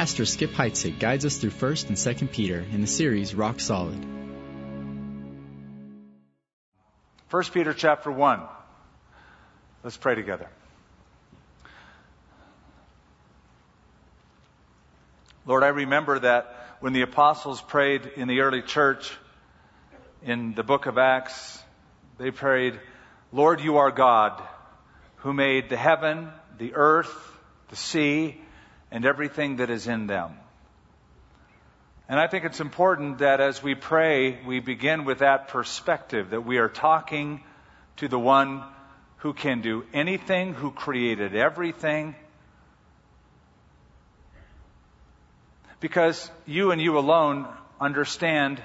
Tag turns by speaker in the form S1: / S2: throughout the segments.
S1: Pastor Skip Heitzig guides us through 1st and 2nd Peter in the series Rock Solid.
S2: 1 Peter chapter 1. Let's pray together. Lord, I remember that when the apostles prayed in the early church in the book of Acts, they prayed, Lord, you are God who made the heaven, the earth, the sea, and everything that is in them. And I think it's important that as we pray, we begin with that perspective that we are talking to the one who can do anything, who created everything. Because you and you alone understand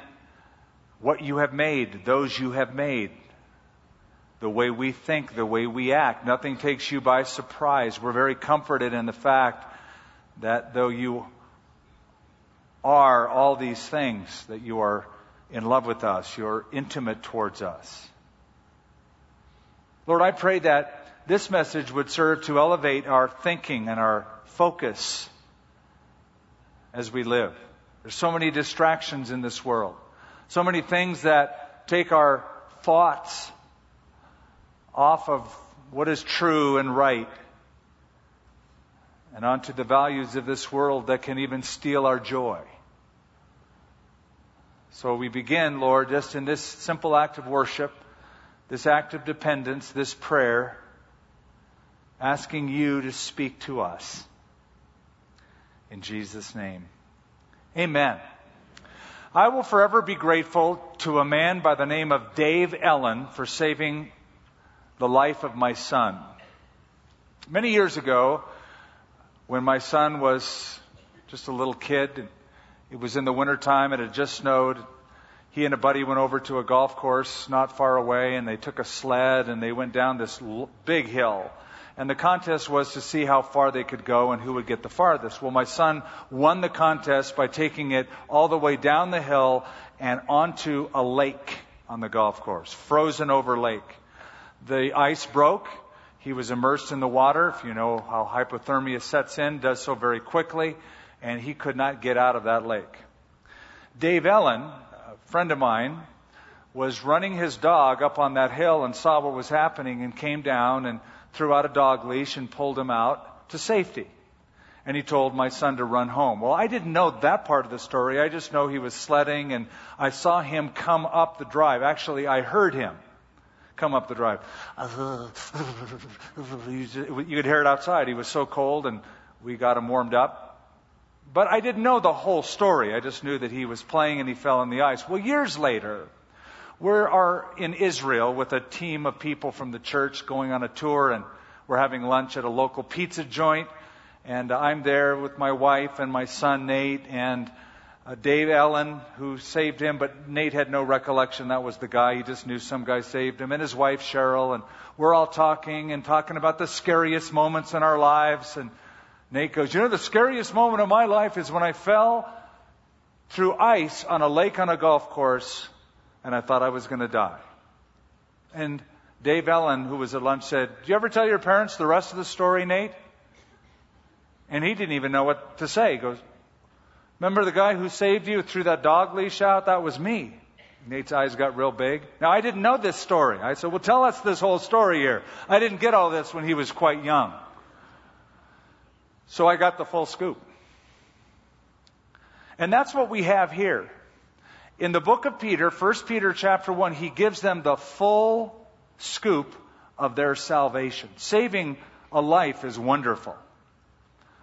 S2: what you have made, those you have made, the way we think, the way we act. Nothing takes you by surprise. We're very comforted in the fact that though you are all these things, that you are in love with us, you're intimate towards us. Lord, I pray that this message would serve to elevate our thinking and our focus as we live. There's so many distractions in this world, so many things that take our thoughts off of what is true and right and onto the values of this world that can even steal our joy. So we begin, Lord, just in this simple act of worship, this act of dependence, this prayer, asking you to speak to us. In Jesus' name. Amen. I will forever be grateful to a man by the name of Dave Ellen for saving the life of my son. Many years ago, when my son was just a little kid, it was in the wintertime, it had just snowed. He and a buddy went over to a golf course not far away and they took a sled and they went down this big hill. And the contest was to see how far they could go and who would get the farthest. Well, my son won the contest by taking it all the way down the hill and onto a lake on the golf course, frozen over lake. The ice broke. He was immersed in the water. If you know how hypothermia sets in, does so very quickly, and he could not get out of that lake. Dave Ellen, a friend of mine, was running his dog up on that hill and saw what was happening and came down and threw out a dog leash and pulled him out to safety. And he told my son to run home. Well, I didn't know that part of the story. I just know he was sledding and I saw him come up the drive. Actually, I heard him come up the drive. You could hear it outside. He was so cold, and we got him warmed up. But I didn't know the whole story. I just knew that he was playing and he fell in the ice. Well, years later, we are in Israel with a team of people from the church going on a tour, and we're having lunch at a local pizza joint. And I'm there with my wife and my son Nate, and uh, Dave Allen, who saved him, but Nate had no recollection that was the guy. He just knew some guy saved him, and his wife Cheryl, and we're all talking and talking about the scariest moments in our lives. And Nate goes, "You know, the scariest moment of my life is when I fell through ice on a lake on a golf course, and I thought I was going to die." And Dave Allen, who was at lunch, said, "Do you ever tell your parents the rest of the story, Nate?" And he didn't even know what to say. He goes, Remember the guy who saved you, threw that dog leash out? That was me. Nate's eyes got real big. Now, I didn't know this story. I said, Well, tell us this whole story here. I didn't get all this when he was quite young. So I got the full scoop. And that's what we have here. In the book of Peter, 1 Peter chapter 1, he gives them the full scoop of their salvation. Saving a life is wonderful.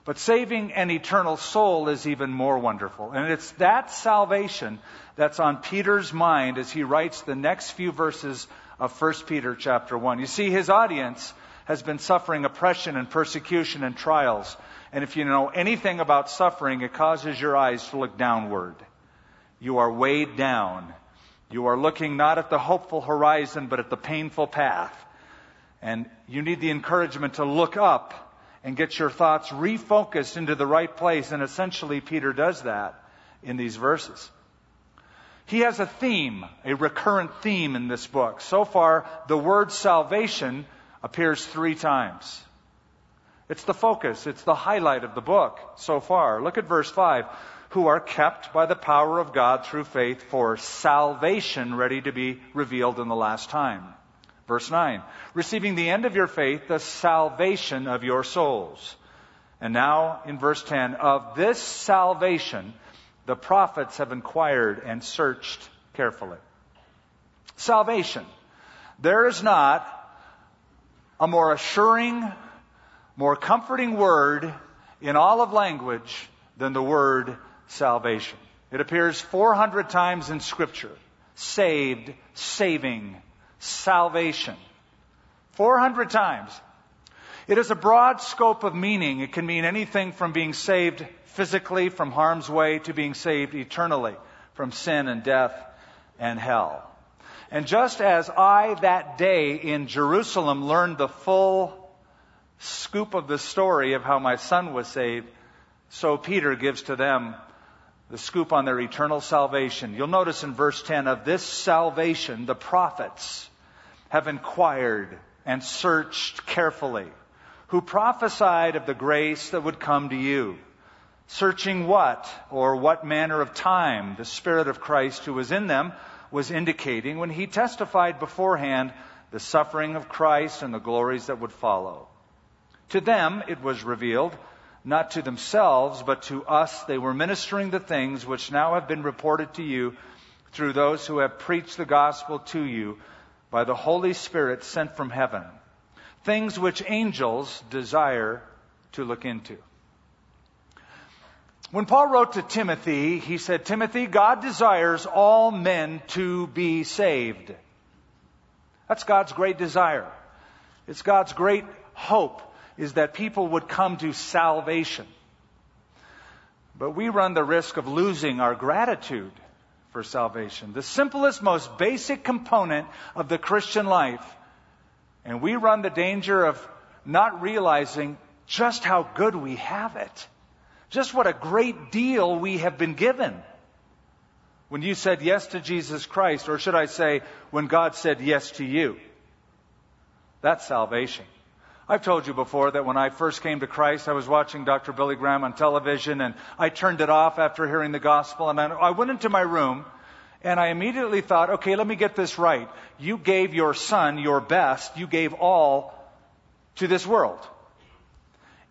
S2: But saving an eternal soul is even more wonderful. And it's that salvation that's on Peter's mind as he writes the next few verses of 1 Peter chapter 1. You see, his audience has been suffering oppression and persecution and trials. And if you know anything about suffering, it causes your eyes to look downward. You are weighed down. You are looking not at the hopeful horizon, but at the painful path. And you need the encouragement to look up and get your thoughts refocused into the right place. And essentially, Peter does that in these verses. He has a theme, a recurrent theme in this book. So far, the word salvation appears three times. It's the focus, it's the highlight of the book so far. Look at verse 5. Who are kept by the power of God through faith for salvation ready to be revealed in the last time. Verse 9. Receiving the end of your faith, the salvation of your souls. And now in verse 10, of this salvation, the prophets have inquired and searched carefully. Salvation. There is not a more assuring, more comforting word in all of language than the word salvation. It appears 400 times in Scripture. Saved, saving, salvation. 400 times. It has a broad scope of meaning. It can mean anything from being saved physically from harm's way to being saved eternally from sin and death and hell. And just as I that day in Jerusalem learned the full scoop of the story of how my son was saved, so Peter gives to them the scoop on their eternal salvation. You'll notice in verse 10 of this salvation, the prophets have inquired and searched carefully, who prophesied of the grace that would come to you. Searching what or what manner of time the Spirit of Christ who was in them was indicating when he testified beforehand the suffering of Christ and the glories that would follow. To them it was revealed, not to themselves, but to us they were ministering the things which now have been reported to you through those who have preached the gospel to you by the Holy Spirit sent from heaven. Things which angels desire to look into. When Paul wrote to Timothy, he said, Timothy, God desires all men to be saved. That's God's great desire. It's God's great hope is that people would come to salvation. But we run the risk of losing our gratitude for salvation. The simplest, most basic component of the Christian life. And we run the danger of not realizing just how good we have it. Just what a great deal we have been given. When you said yes to Jesus Christ, or should I say, when God said yes to you. That's salvation. I've told you before that when I first came to Christ, I was watching Dr. Billy Graham on television and I turned it off after hearing the gospel and I went into my room and I immediately thought, okay, let me get this right. You gave your son your best. You gave all to this world.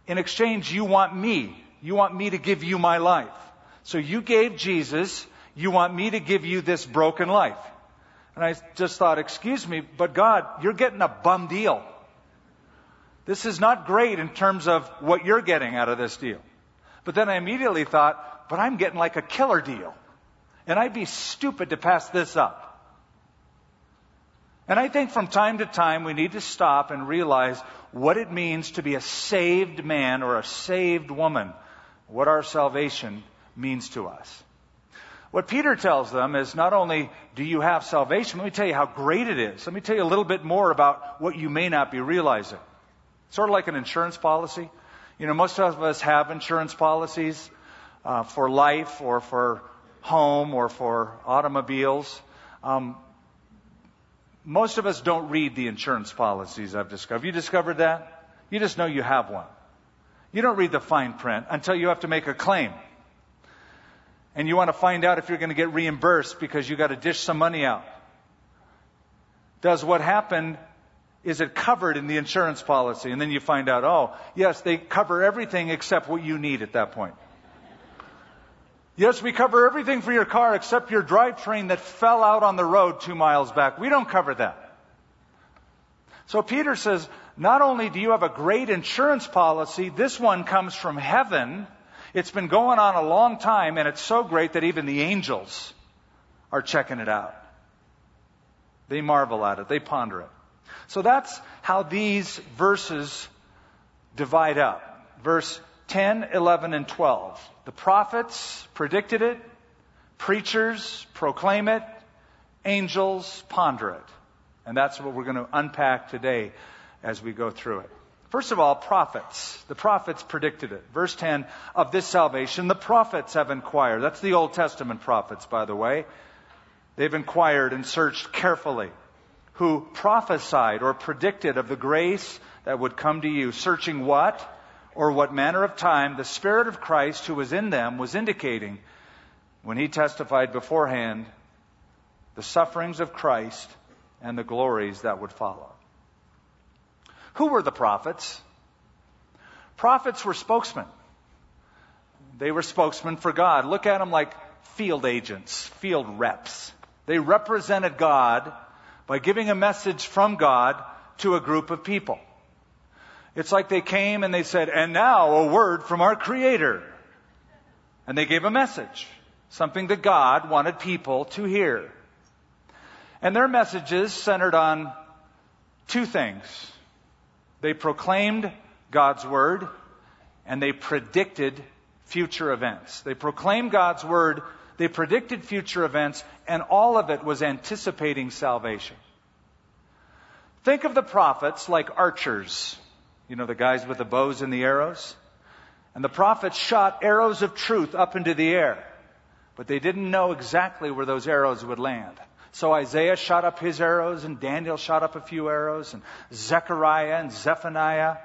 S2: In exchange, you want me you want me to give you my life. So you gave Jesus. You want me to give you this broken life. And I just thought, excuse me, but God, you're getting a bum deal. This is not great in terms of what you're getting out of this deal. But then I immediately thought, but I'm getting like a killer deal. And I'd be stupid to pass this up. And I think from time to time we need to stop and realize what it means to be a saved man or a saved woman what our salvation means to us. What Peter tells them is not only do you have salvation, let me tell you how great it is. Let me tell you a little bit more about what you may not be realizing. Sort of like an insurance policy. You know, most of us have insurance policies uh, for life or for home or for automobiles. Um, most of us don't read the insurance policies, I've discovered. You discovered that? You just know you have one. You don't read the fine print until you have to make a claim. And you want to find out if you're going to get reimbursed because you got to dish some money out. Does what happened, is it covered in the insurance policy? And then you find out, oh, yes, they cover everything except what you need at that point. Yes, we cover everything for your car except your drivetrain that fell out on the road two miles back. We don't cover that. So Peter says, not only do you have a great insurance policy, this one comes from heaven. It's been going on a long time, and it's so great that even the angels are checking it out. They marvel at it, they ponder it. So that's how these verses divide up. Verse 10, 11, and 12. The prophets predicted it, preachers proclaim it, angels ponder it. And that's what we're going to unpack today as we go through it. First of all, prophets. The prophets predicted it. Verse 10 of this salvation, the prophets have inquired. That's the Old Testament prophets, by the way. They've inquired and searched carefully. Who prophesied or predicted of the grace that would come to you. Searching what? or what manner of time the Spirit of Christ who was in them was indicating when he testified beforehand the sufferings of Christ and the glories that would follow. Who were the prophets? Prophets were spokesmen. They were spokesmen for God. Look at them like field agents, field reps. They represented God by giving a message from God to a group of people. It's like they came and they said, and now a word from our Creator. And they gave a message, something that God wanted people to hear. And their messages centered on two things. They proclaimed God's word and they predicted future events. They proclaimed God's word, they predicted future events, and all of it was anticipating salvation. Think of the prophets like archers. You know, the guys with the bows and the arrows? And the prophets shot arrows of truth up into the air, but they didn't know exactly where those arrows would land. So Isaiah shot up his arrows, and Daniel shot up a few arrows, and Zechariah and Zephaniah.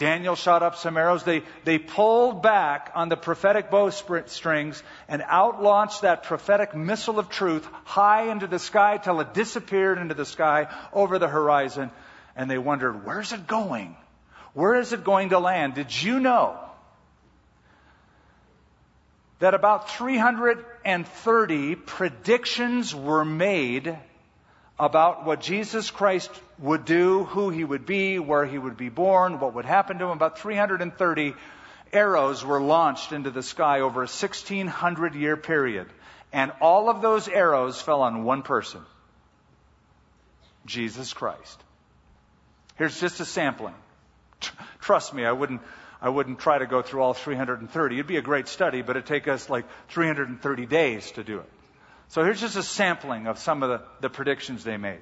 S2: Daniel shot up some arrows. They, they pulled back on the prophetic bowstrings and out launched that prophetic missile of truth high into the sky till it disappeared into the sky over the horizon. And they wondered, where's it going? Where is it going to land? Did you know that about 330 predictions were made about what Jesus Christ would do, who he would be, where he would be born, what would happen to him. About 330 arrows were launched into the sky over a 1600 year period. And all of those arrows fell on one person Jesus Christ. Here's just a sampling. Trust me, I wouldn't I wouldn't try to go through all 330. It'd be a great study, but it'd take us like 330 days to do it. So here's just a sampling of some of the, the predictions they made.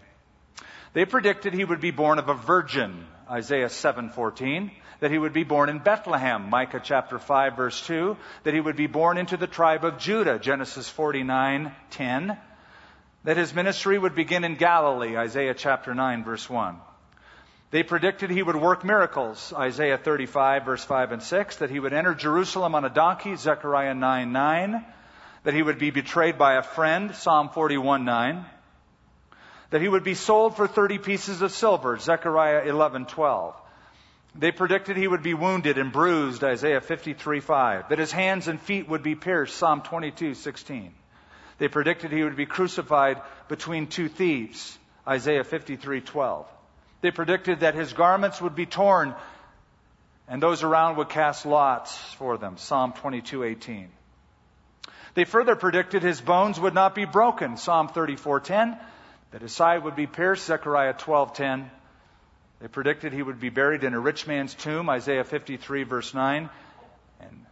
S2: They predicted he would be born of a virgin, Isaiah 7:14, that he would be born in Bethlehem, Micah chapter 5 verse 2, that he would be born into the tribe of Judah, Genesis 49:10, that his ministry would begin in Galilee, Isaiah chapter 9 verse 1. They predicted he would work miracles, Isaiah 35, verse 5 and 6, that he would enter Jerusalem on a donkey, Zechariah 9, 9, that he would be betrayed by a friend, Psalm 41, 9, that he would be sold for 30 pieces of silver, Zechariah 11, 12. They predicted he would be wounded and bruised, Isaiah 53, 5, that his hands and feet would be pierced, Psalm 22, 16. They predicted he would be crucified between two thieves, Isaiah 53, 12. They predicted that his garments would be torn and those around would cast lots for them. Psalm 22:18. They further predicted his bones would not be broken. Psalm 34:10. That his side would be pierced. Zechariah 12:10. They predicted he would be buried in a rich man's tomb. Isaiah 53 verse 9. And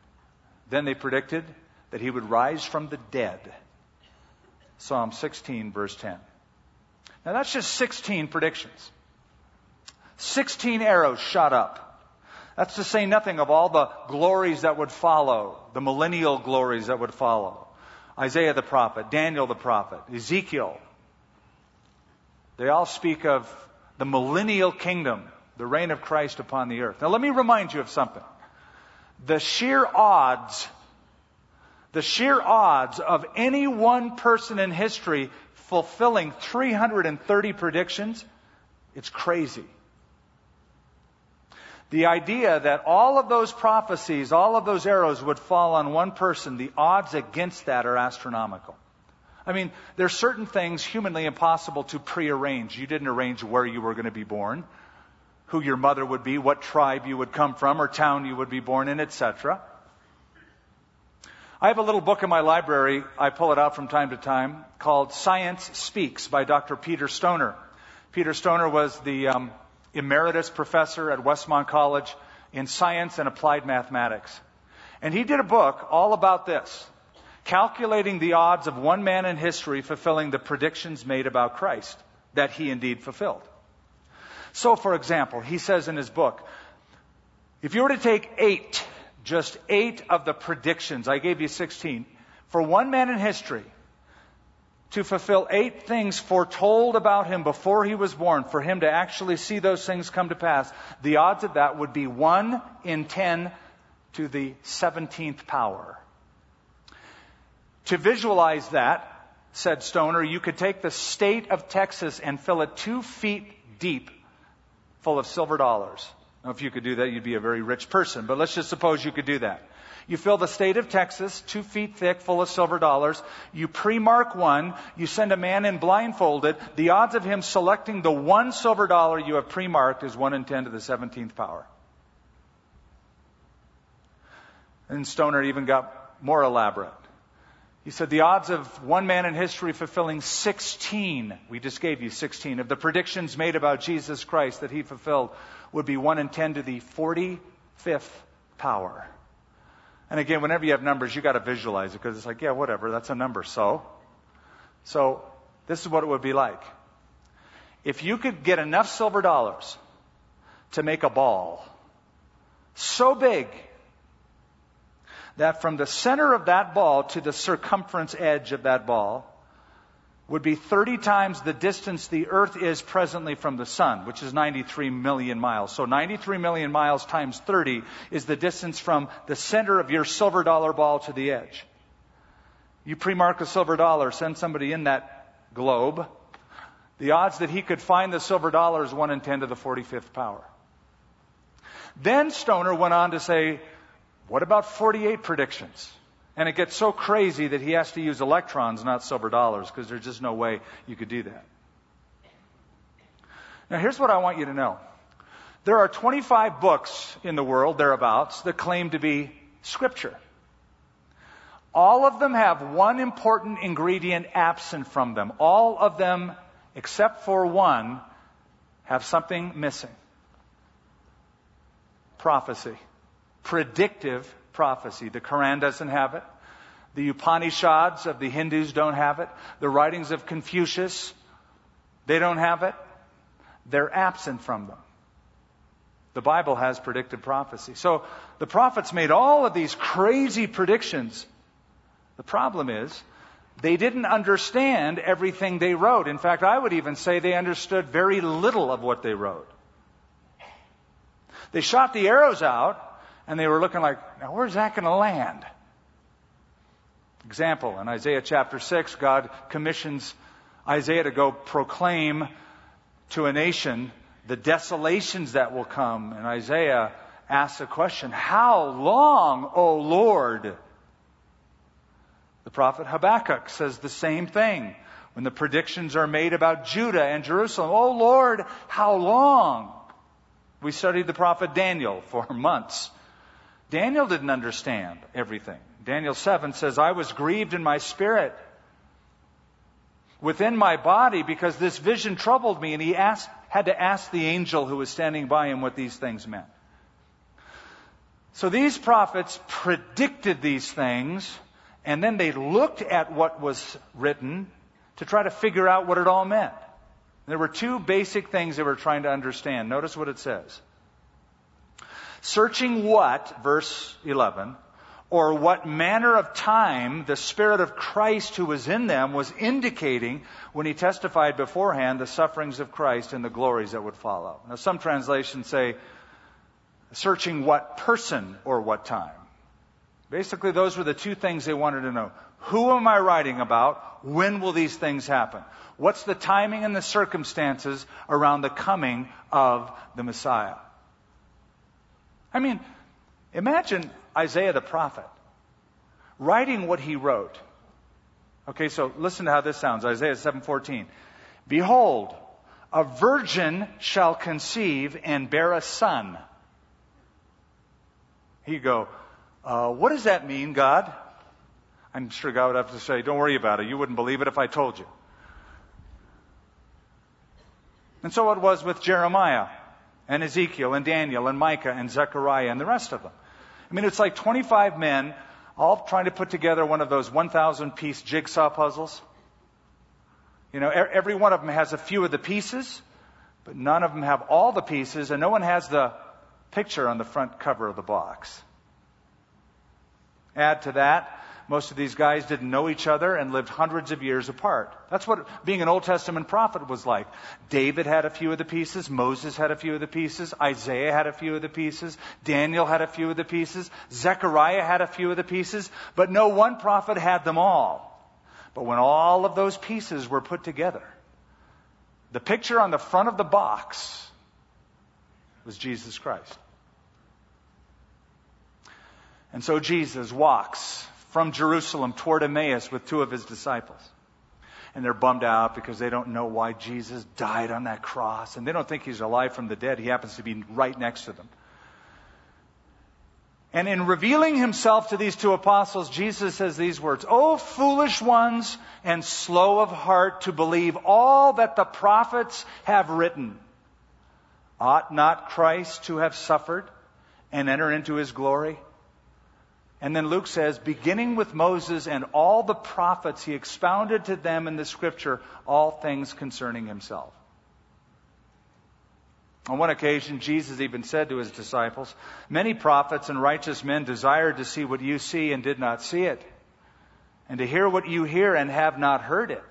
S2: then they predicted that he would rise from the dead. Psalm 16 verse 10. Now that's just 16 predictions. 16 arrows shot up. That's to say nothing of all the glories that would follow, the millennial glories that would follow. Isaiah the prophet, Daniel the prophet, Ezekiel. They all speak of the millennial kingdom, the reign of Christ upon the earth. Now let me remind you of something. The sheer odds, the sheer odds of any one person in history fulfilling 330 predictions, it's crazy. The idea that all of those prophecies, all of those arrows would fall on one person, the odds against that are astronomical. I mean, there's certain things humanly impossible to prearrange. You didn't arrange where you were going to be born, who your mother would be, what tribe you would come from, or town you would be born in, etc. I have a little book in my library, I pull it out from time to time, called Science Speaks by Dr. Peter Stoner. Peter Stoner was the um, emeritus professor at Westmont College in science and applied mathematics. And he did a book all about this, calculating the odds of one man in history fulfilling the predictions made about Christ that he indeed fulfilled. So, for example, he says in his book, if you were to take eight, just eight of the predictions, I gave you 16, for one man in history, to fulfill eight things foretold about him before he was born, for him to actually see those things come to pass, the odds of that would be 1 in 10 to the 17th power. To visualize that, said Stoner, you could take the state of Texas and fill it two feet deep full of silver dollars. Now, if you could do that, you'd be a very rich person, but let's just suppose you could do that. You fill the state of Texas, two feet thick, full of silver dollars. You pre-mark one. You send a man in blindfolded. The odds of him selecting the one silver dollar you have pre-marked is 1 in 10 to the 17th power. And Stoner even got more elaborate. He said the odds of one man in history fulfilling 16, we just gave you 16, of the predictions made about Jesus Christ that he fulfilled would be 1 in 10 to the 45th power. And again, whenever you have numbers, you got to visualize it because it's like, yeah, whatever, that's a number. So, so this is what it would be like. If you could get enough silver dollars to make a ball so big that from the center of that ball to the circumference edge of that ball would be 30 times the distance the Earth is presently from the Sun, which is 93 million miles. So 93 million miles times 30 is the distance from the center of your silver dollar ball to the edge. You pre-mark a silver dollar, send somebody in that globe. The odds that he could find the silver dollar is 1 in 10 to the 45th power. Then Stoner went on to say, what about 48 predictions? And it gets so crazy that he has to use electrons, not silver dollars, because there's just no way you could do that. Now, here's what I want you to know. There are 25 books in the world, thereabouts, that claim to be scripture. All of them have one important ingredient absent from them. All of them, except for one, have something missing prophecy predictive prophecy. The Quran doesn't have it. The Upanishads of the Hindus don't have it. The writings of Confucius, they don't have it. They're absent from them. The Bible has predictive prophecy. So the prophets made all of these crazy predictions. The problem is, they didn't understand everything they wrote. In fact, I would even say they understood very little of what they wrote. They shot the arrows out, and they were looking like, now where's that going to land? Example, in Isaiah chapter 6, God commissions Isaiah to go proclaim to a nation the desolations that will come. And Isaiah asks a question, How long, O Lord? The prophet Habakkuk says the same thing when the predictions are made about Judah and Jerusalem. Oh Lord, how long? We studied the prophet Daniel for months. Daniel didn't understand everything. Daniel 7 says, I was grieved in my spirit within my body because this vision troubled me, and he asked, had to ask the angel who was standing by him what these things meant. So these prophets predicted these things, and then they looked at what was written to try to figure out what it all meant. There were two basic things they were trying to understand. Notice what it says. Searching what, verse 11, or what manner of time the Spirit of Christ who was in them was indicating when he testified beforehand the sufferings of Christ and the glories that would follow. Now, some translations say, searching what person or what time. Basically, those were the two things they wanted to know. Who am I writing about? When will these things happen? What's the timing and the circumstances around the coming of the Messiah? I mean, imagine Isaiah the prophet writing what he wrote. Okay, so listen to how this sounds. Isaiah 7:14. Behold, a virgin shall conceive and bear a son. You go, uh, what does that mean, God? I'm sure God would have to say, don't worry about it. You wouldn't believe it if I told you. And so it was with Jeremiah and Ezekiel and Daniel and Micah and Zechariah and the rest of them. I mean, it's like 25 men all trying to put together one of those 1,000 piece jigsaw puzzles. You know, every one of them has a few of the pieces, but none of them have all the pieces, and no one has the picture on the front cover of the box. Add to that Most of these guys didn't know each other and lived hundreds of years apart. That's what being an Old Testament prophet was like. David had a few of the pieces, Moses had a few of the pieces, Isaiah had a few of the pieces, Daniel had a few of the pieces, Zechariah had a few of the pieces, but no one prophet had them all. But when all of those pieces were put together, the picture on the front of the box was Jesus Christ. And so Jesus walks from Jerusalem toward Emmaus with two of his disciples. And they're bummed out because they don't know why Jesus died on that cross. And they don't think he's alive from the dead. He happens to be right next to them. And in revealing himself to these two apostles, Jesus says these words, O foolish ones and slow of heart to believe all that the prophets have written. Ought not Christ to have suffered and enter into his glory? And then Luke says, beginning with Moses and all the prophets, he expounded to them in the scripture all things concerning himself. On one occasion, Jesus even said to his disciples, Many prophets and righteous men desired to see what you see and did not see it, and to hear what you hear and have not heard it.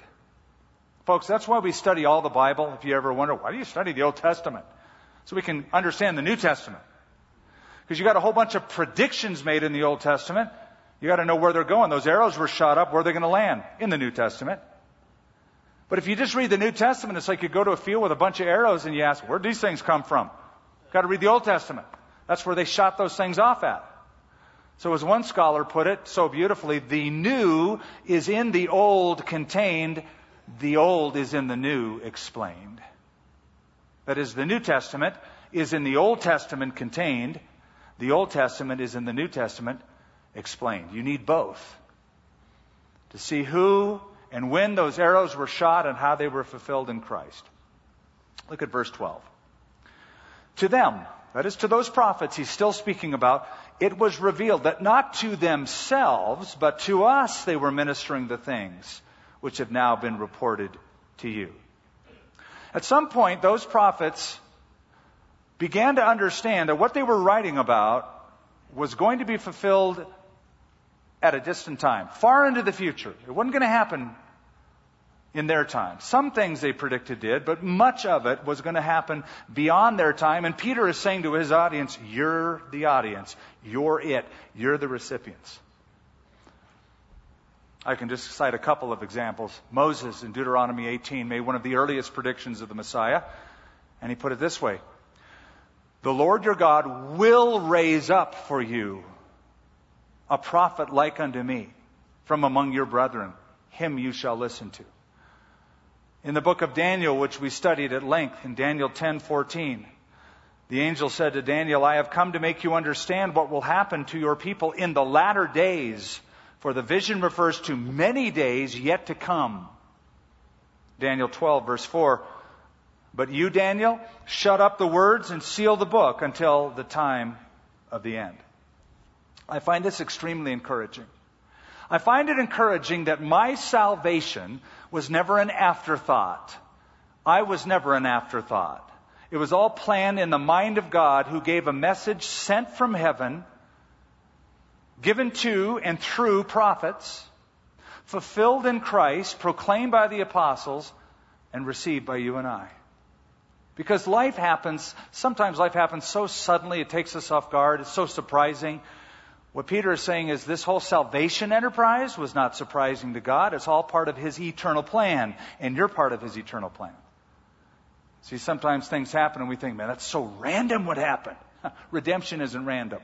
S2: Folks, that's why we study all the Bible. If you ever wonder, why do you study the Old Testament? So we can understand the New Testament. Because you got a whole bunch of predictions made in the Old Testament. You got to know where they're going. Those arrows were shot up. Where are they going to land? In the New Testament. But if you just read the New Testament, it's like you go to a field with a bunch of arrows and you ask, where do these things come from? Got to read the Old Testament. That's where they shot those things off at. So as one scholar put it so beautifully, the new is in the old contained, the old is in the new explained. That is, the New Testament is in the Old Testament contained, the Old Testament is in the New Testament explained. You need both to see who and when those arrows were shot and how they were fulfilled in Christ. Look at verse 12. To them, that is to those prophets he's still speaking about, it was revealed that not to themselves, but to us they were ministering the things which have now been reported to you. At some point, those prophets began to understand that what they were writing about was going to be fulfilled at a distant time, far into the future. It wasn't going to happen in their time. Some things they predicted did, but much of it was going to happen beyond their time. And Peter is saying to his audience, You're the audience. You're it. You're the recipients. I can just cite a couple of examples. Moses in Deuteronomy 18 made one of the earliest predictions of the Messiah, and he put it this way the Lord your God will raise up for you a prophet like unto me from among your brethren. Him you shall listen to. In the book of Daniel, which we studied at length in Daniel 10:14, the angel said to Daniel, I have come to make you understand what will happen to your people in the latter days, for the vision refers to many days yet to come. Daniel 12 verse 4, but you, Daniel, shut up the words and seal the book until the time of the end. I find this extremely encouraging. I find it encouraging that my salvation was never an afterthought. I was never an afterthought. It was all planned in the mind of God who gave a message sent from heaven, given to and through prophets, fulfilled in Christ, proclaimed by the apostles, and received by you and I. Because life happens, sometimes life happens so suddenly, it takes us off guard, it's so surprising. What Peter is saying is this whole salvation enterprise was not surprising to God. It's all part of His eternal plan, and you're part of His eternal plan. See, sometimes things happen and we think, man, that's so random what happened. Redemption isn't random.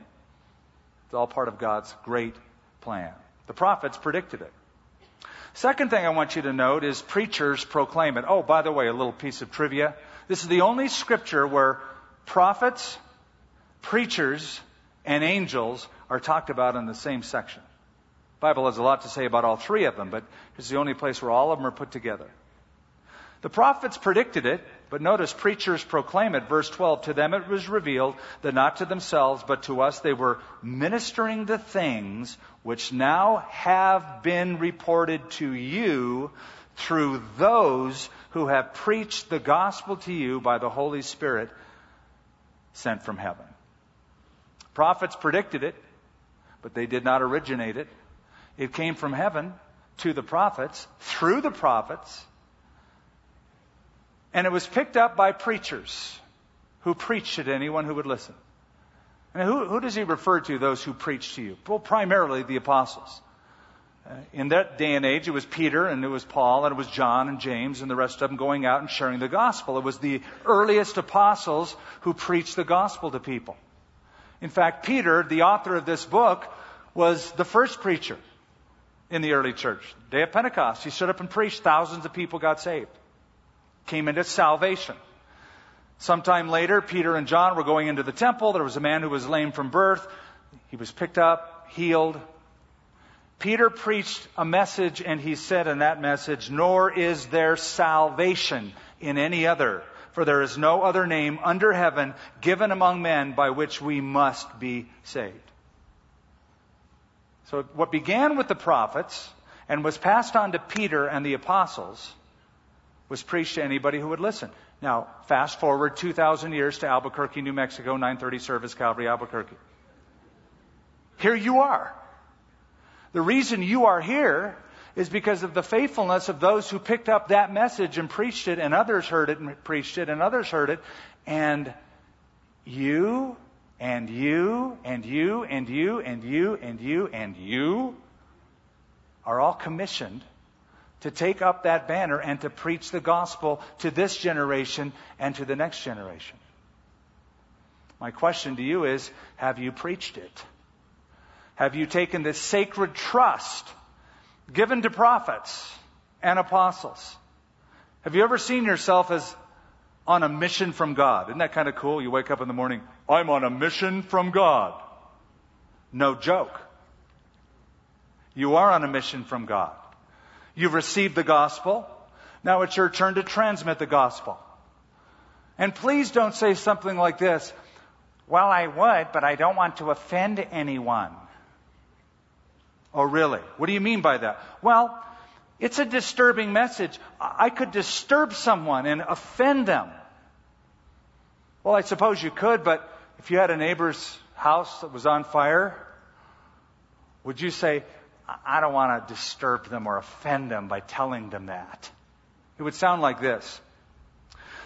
S2: It's all part of God's great plan. The prophets predicted it. Second thing I want you to note is preachers proclaim it. Oh, by the way, a little piece of trivia. This is the only scripture where prophets, preachers, and angels are talked about in the same section. The Bible has a lot to say about all three of them, but it's the only place where all of them are put together. The prophets predicted it, but notice preachers proclaim it. Verse 12, to them it was revealed that not to themselves, but to us they were ministering the things which now have been reported to you through those who have preached the gospel to you by the Holy Spirit sent from heaven. Prophets predicted it, but they did not originate it. It came from heaven to the prophets, through the prophets, and it was picked up by preachers who preached it to anyone who would listen. And who, who does he refer to, those who preach to you? Well, primarily the apostles. Uh, in that day and age, it was Peter and it was Paul and it was John and James and the rest of them going out and sharing the gospel. It was the earliest apostles who preached the gospel to people. In fact, Peter, the author of this book, was the first preacher in the early church. Day of Pentecost, he stood up and preached. Thousands of people got saved, came into salvation. Sometime later, Peter and John were going into the temple. There was a man who was lame from birth. He was picked up, healed, Peter preached a message and he said in that message, Nor is there salvation in any other, for there is no other name under heaven given among men by which we must be saved. So what began with the prophets and was passed on to Peter and the apostles was preached to anybody who would listen. Now, fast forward 2,000 years to Albuquerque, New Mexico, 930 service, Calvary, Albuquerque. Here you are. The reason you are here is because of the faithfulness of those who picked up that message and preached it, and others heard it and preached it, and others heard it, and you, and you, and you, and you, and you, and you, and you are all commissioned to take up that banner and to preach the gospel to this generation and to the next generation. My question to you is have you preached it? Have you taken this sacred trust given to prophets and apostles? Have you ever seen yourself as on a mission from God? Isn't that kind of cool? You wake up in the morning, I'm on a mission from God. No joke. You are on a mission from God. You've received the gospel. Now it's your turn to transmit the gospel. And please don't say something like this. Well, I would, but I don't want to offend anyone. Oh, really? What do you mean by that? Well, it's a disturbing message. I could disturb someone and offend them. Well, I suppose you could, but if you had a neighbor's house that was on fire, would you say, I don't want to disturb them or offend them by telling them that? It would sound like this.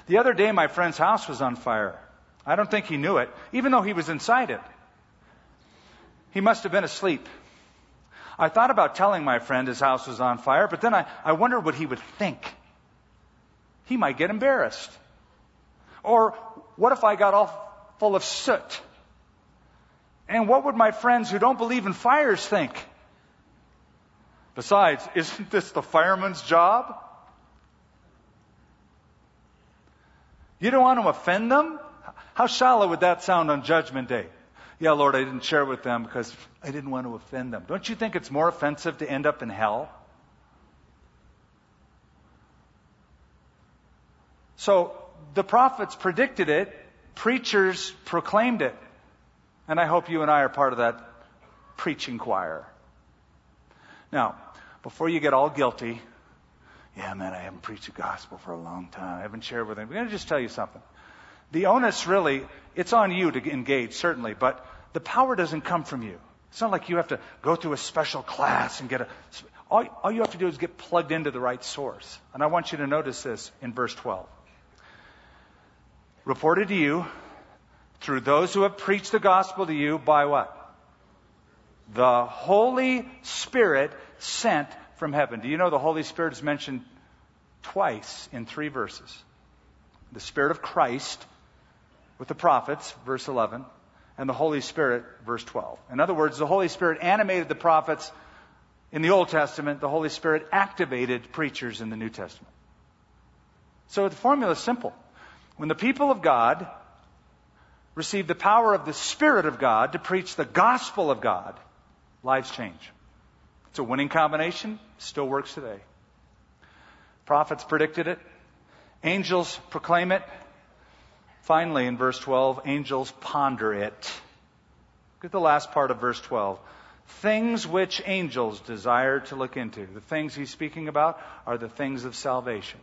S2: The other day, my friend's house was on fire. I don't think he knew it, even though he was inside it. He must have been asleep. I thought about telling my friend his house was on fire, but then I, I wondered what he would think. He might get embarrassed. Or what if I got all full of soot? And what would my friends who don't believe in fires think? Besides, isn't this the fireman's job? You don't want to offend them? How shallow would that sound on Judgment Day? Yeah, Lord, I didn't share with them because I didn't want to offend them. Don't you think it's more offensive to end up in hell? So the prophets predicted it, preachers proclaimed it. And I hope you and I are part of that preaching choir. Now, before you get all guilty, yeah, man, I haven't preached the gospel for a long time. I haven't shared with them. I'm going to just tell you something. The onus really, it's on you to engage, certainly, but the power doesn't come from you. It's not like you have to go through a special class and get a. All, all you have to do is get plugged into the right source. And I want you to notice this in verse 12. Reported to you through those who have preached the gospel to you by what? The Holy Spirit sent from heaven. Do you know the Holy Spirit is mentioned twice in three verses? The Spirit of Christ with the prophets, verse 11, and the Holy Spirit, verse 12. In other words, the Holy Spirit animated the prophets in the Old Testament, the Holy Spirit activated preachers in the New Testament. So the formula is simple. When the people of God receive the power of the Spirit of God to preach the gospel of God, lives change. It's a winning combination, still works today. Prophets predicted it, angels proclaim it, Finally, in verse 12, angels ponder it. Look at the last part of verse 12. Things which angels desire to look into. The things he's speaking about are the things of salvation.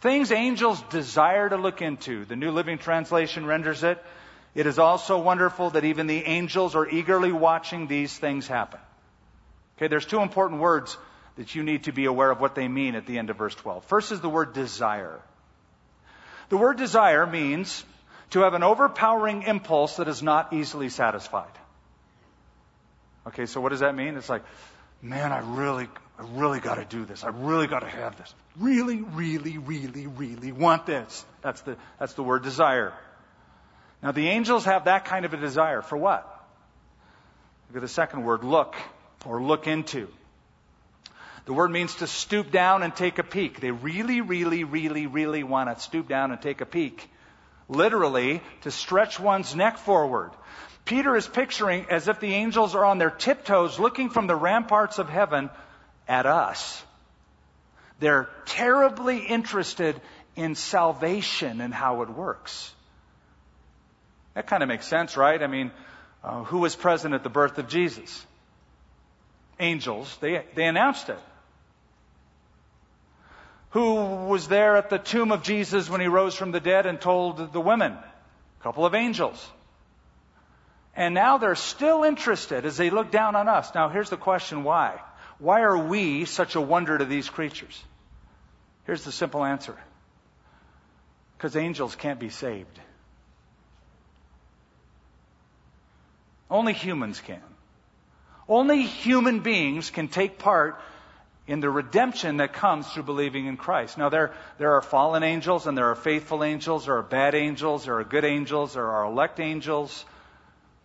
S2: Things angels desire to look into. The New Living Translation renders it. It is also wonderful that even the angels are eagerly watching these things happen. Okay, there's two important words that you need to be aware of what they mean at the end of verse 12. First is the word desire. The word desire means to have an overpowering impulse that is not easily satisfied. Okay, so what does that mean? It's like, man, I really, I really got to do this. I really got to have this. Really, really, really, really want this. That's the, that's the word desire. Now, the angels have that kind of a desire. For what? Look at the second word, look, or look into. The word means to stoop down and take a peek. They really, really, really, really want to stoop down and take a peek. Literally, to stretch one's neck forward. Peter is picturing as if the angels are on their tiptoes looking from the ramparts of heaven at us. They're terribly interested in salvation and how it works. That kind of makes sense, right? I mean, uh, who was present at the birth of Jesus? Angels. They, they announced it who was there at the tomb of Jesus when he rose from the dead and told the women? A couple of angels. And now they're still interested as they look down on us. Now, here's the question why? Why are we such a wonder to these creatures? Here's the simple answer because angels can't be saved. Only humans can. Only human beings can take part in the redemption that comes through believing in Christ. Now, there, there are fallen angels and there are faithful angels, there are bad angels, there are good angels, there are elect angels,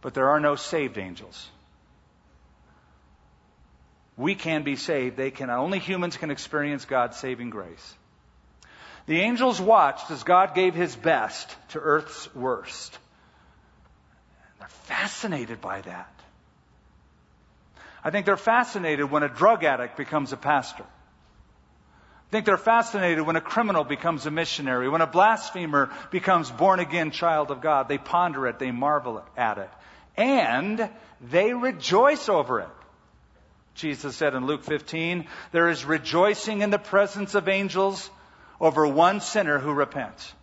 S2: but there are no saved angels. We can be saved. They can. Only humans can experience God's saving grace. The angels watched as God gave his best to earth's worst. They're fascinated by that. I think they're fascinated when a drug addict becomes a pastor. I think they're fascinated when a criminal becomes a missionary, when a blasphemer becomes born again child of God. They ponder it, they marvel at it, and they rejoice over it. Jesus said in Luke 15, there is rejoicing in the presence of angels over one sinner who repents.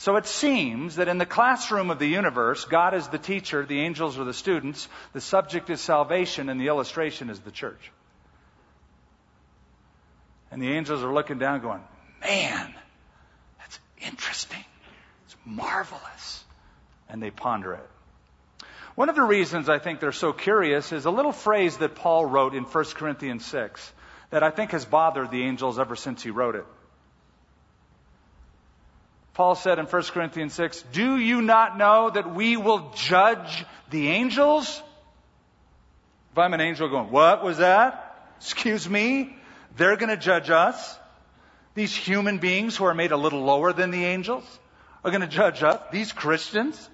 S2: So it seems that in the classroom of the universe, God is the teacher, the angels are the students, the subject is salvation, and the illustration is the church. And the angels are looking down going, man, that's interesting. It's marvelous. And they ponder it. One of the reasons I think they're so curious is a little phrase that Paul wrote in 1 Corinthians 6 that I think has bothered the angels ever since he wrote it. Paul said in 1 Corinthians 6, Do you not know that we will judge the angels? If I'm an angel going, What was that? Excuse me? They're going to judge us. These human beings who are made a little lower than the angels are going to judge us. These Christians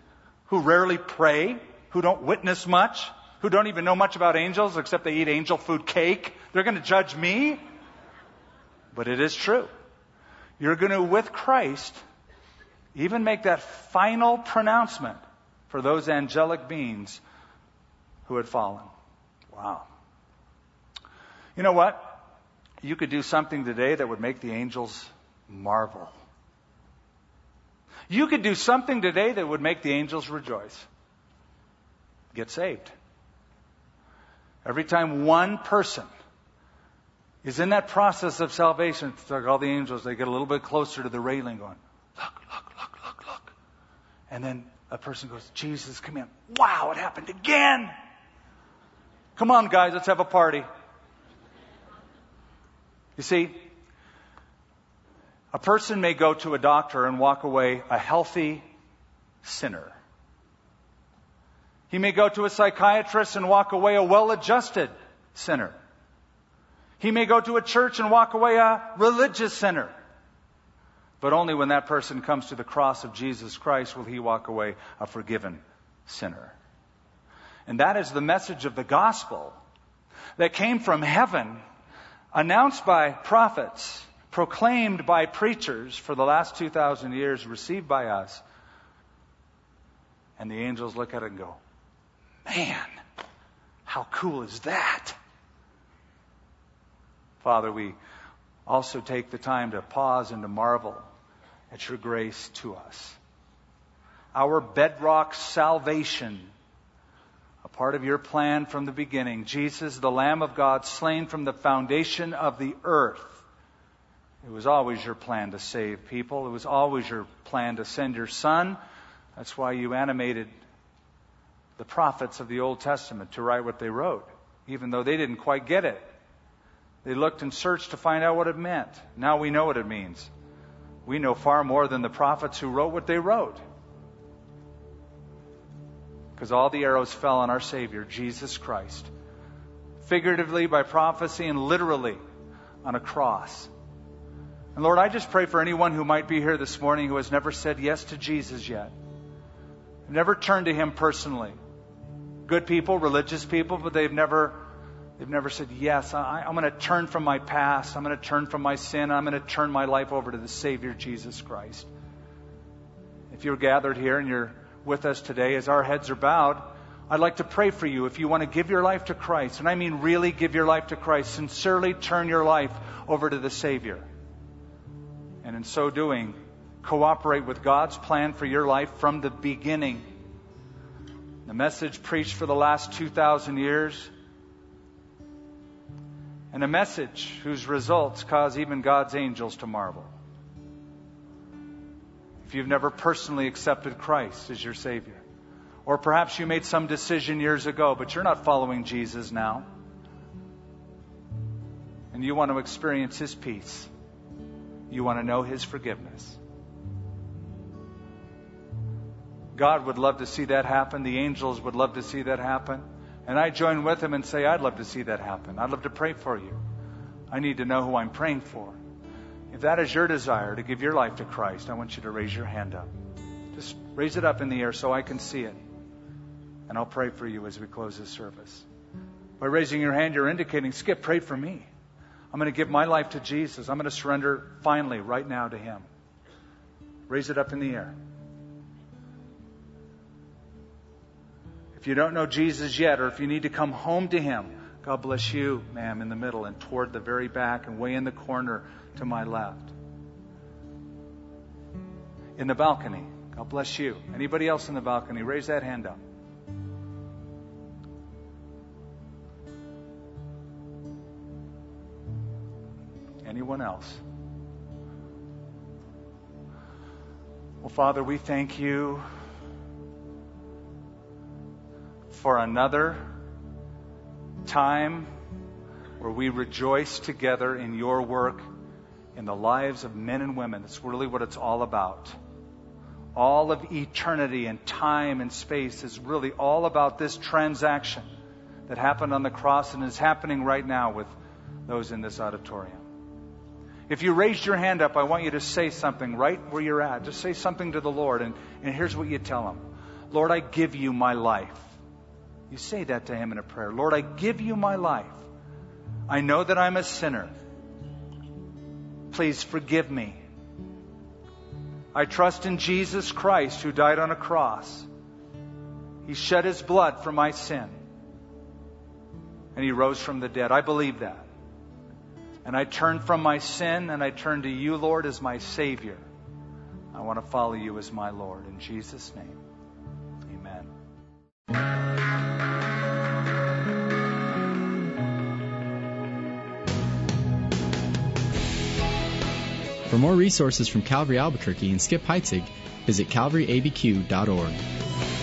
S2: who rarely pray, who don't witness much, who don't even know much about angels except they eat angel food cake, they're going to judge me. But it is true. You're going to, with Christ, even make that final pronouncement for those angelic beings who had fallen. Wow. You know what? You could do something today that would make the angels marvel. You could do something today that would make the angels rejoice. Get saved. Every time one person is in that process of salvation, it's like all the angels, they get a little bit closer to the railing going, look, look, and then a person goes, Jesus, come in. Wow, it happened again. Come on, guys, let's have a party. You see, a person may go to a doctor and walk away a healthy sinner. He may go to a psychiatrist and walk away a well adjusted sinner. He may go to a church and walk away a religious sinner. But only when that person comes to the cross of Jesus Christ will he walk away a forgiven sinner. And that is the message of the gospel that came from heaven, announced by prophets, proclaimed by preachers for the last 2,000 years, received by us. And the angels look at it and go, man, how cool is that? Father, we also take the time to pause and to marvel at your grace to us. Our bedrock salvation a part of your plan from the beginning. Jesus, the Lamb of God, slain from the foundation of the earth. It was always your plan to save people. It was always your plan to send your Son. That's why you animated the prophets of the Old Testament to write what they wrote, even though they didn't quite get it. They looked and searched to find out what it meant. Now we know what it means. We know far more than the prophets who wrote what they wrote. Because all the arrows fell on our Savior, Jesus Christ. Figuratively by prophecy and literally on a cross. And Lord, I just pray for anyone who might be here this morning who has never said yes to Jesus yet, never turned to Him personally. Good people, religious people, but they've never They've never said, Yes, I, am going to turn from my past. I'm going to turn from my sin. I'm going to turn my life over to the Savior, Jesus Christ. If you're gathered here and you're with us today, as our heads are bowed, I'd like to pray for you. If you want to give your life to Christ, and I mean really give your life to Christ, sincerely turn your life over to the Savior. And in so doing, cooperate with God's plan for your life from the beginning. The message preached for the last 2,000 years and a message whose results cause even God's angels to marvel. If you've never personally accepted Christ as your Savior, or perhaps you made some decision years ago, but you're not following Jesus now, and you want to experience His peace, you want to know His forgiveness. God would love to see that happen. The angels would love to see that happen. And I join with him and say, I'd love to see that happen. I'd love to pray for you. I need to know who I'm praying for. If that is your desire to give your life to Christ, I want you to raise your hand up. Just raise it up in the air so I can see it. And I'll pray for you as we close this service. By raising your hand, you're indicating, Skip, pray for me. I'm going to give my life to Jesus. I'm going to surrender finally right now to Him. Raise it up in the air. If you don't know Jesus yet, or if you need to come home to Him, God bless you, ma'am, in the middle and toward the very back and way in the corner to my left. In the balcony, God bless you. Anybody else in the balcony, raise that hand up. Anyone else? Well, Father, we thank you for another time where we rejoice together in your work in the lives of men and women. That's really what it's all about. All of eternity and time and space is really all about this transaction that happened on the cross and is happening right now with those in this auditorium. If you raised your hand up, I want you to say something right where you're at. Just say something to the Lord, and, and here's what you tell him Lord, I give you my life. You say that to Him in a prayer Lord, I give you my life. I know that I'm a sinner. Please forgive me. I trust in Jesus Christ who died on a cross. He shed his blood for my sin. And he rose from the dead. I believe that. And I turn from my sin and I turn to you, Lord, as my Savior. I want to follow you as my Lord. In Jesus' name, amen.
S1: For more resources from Calvary Albuquerque and Skip Heitzig, visit calvaryabq.org.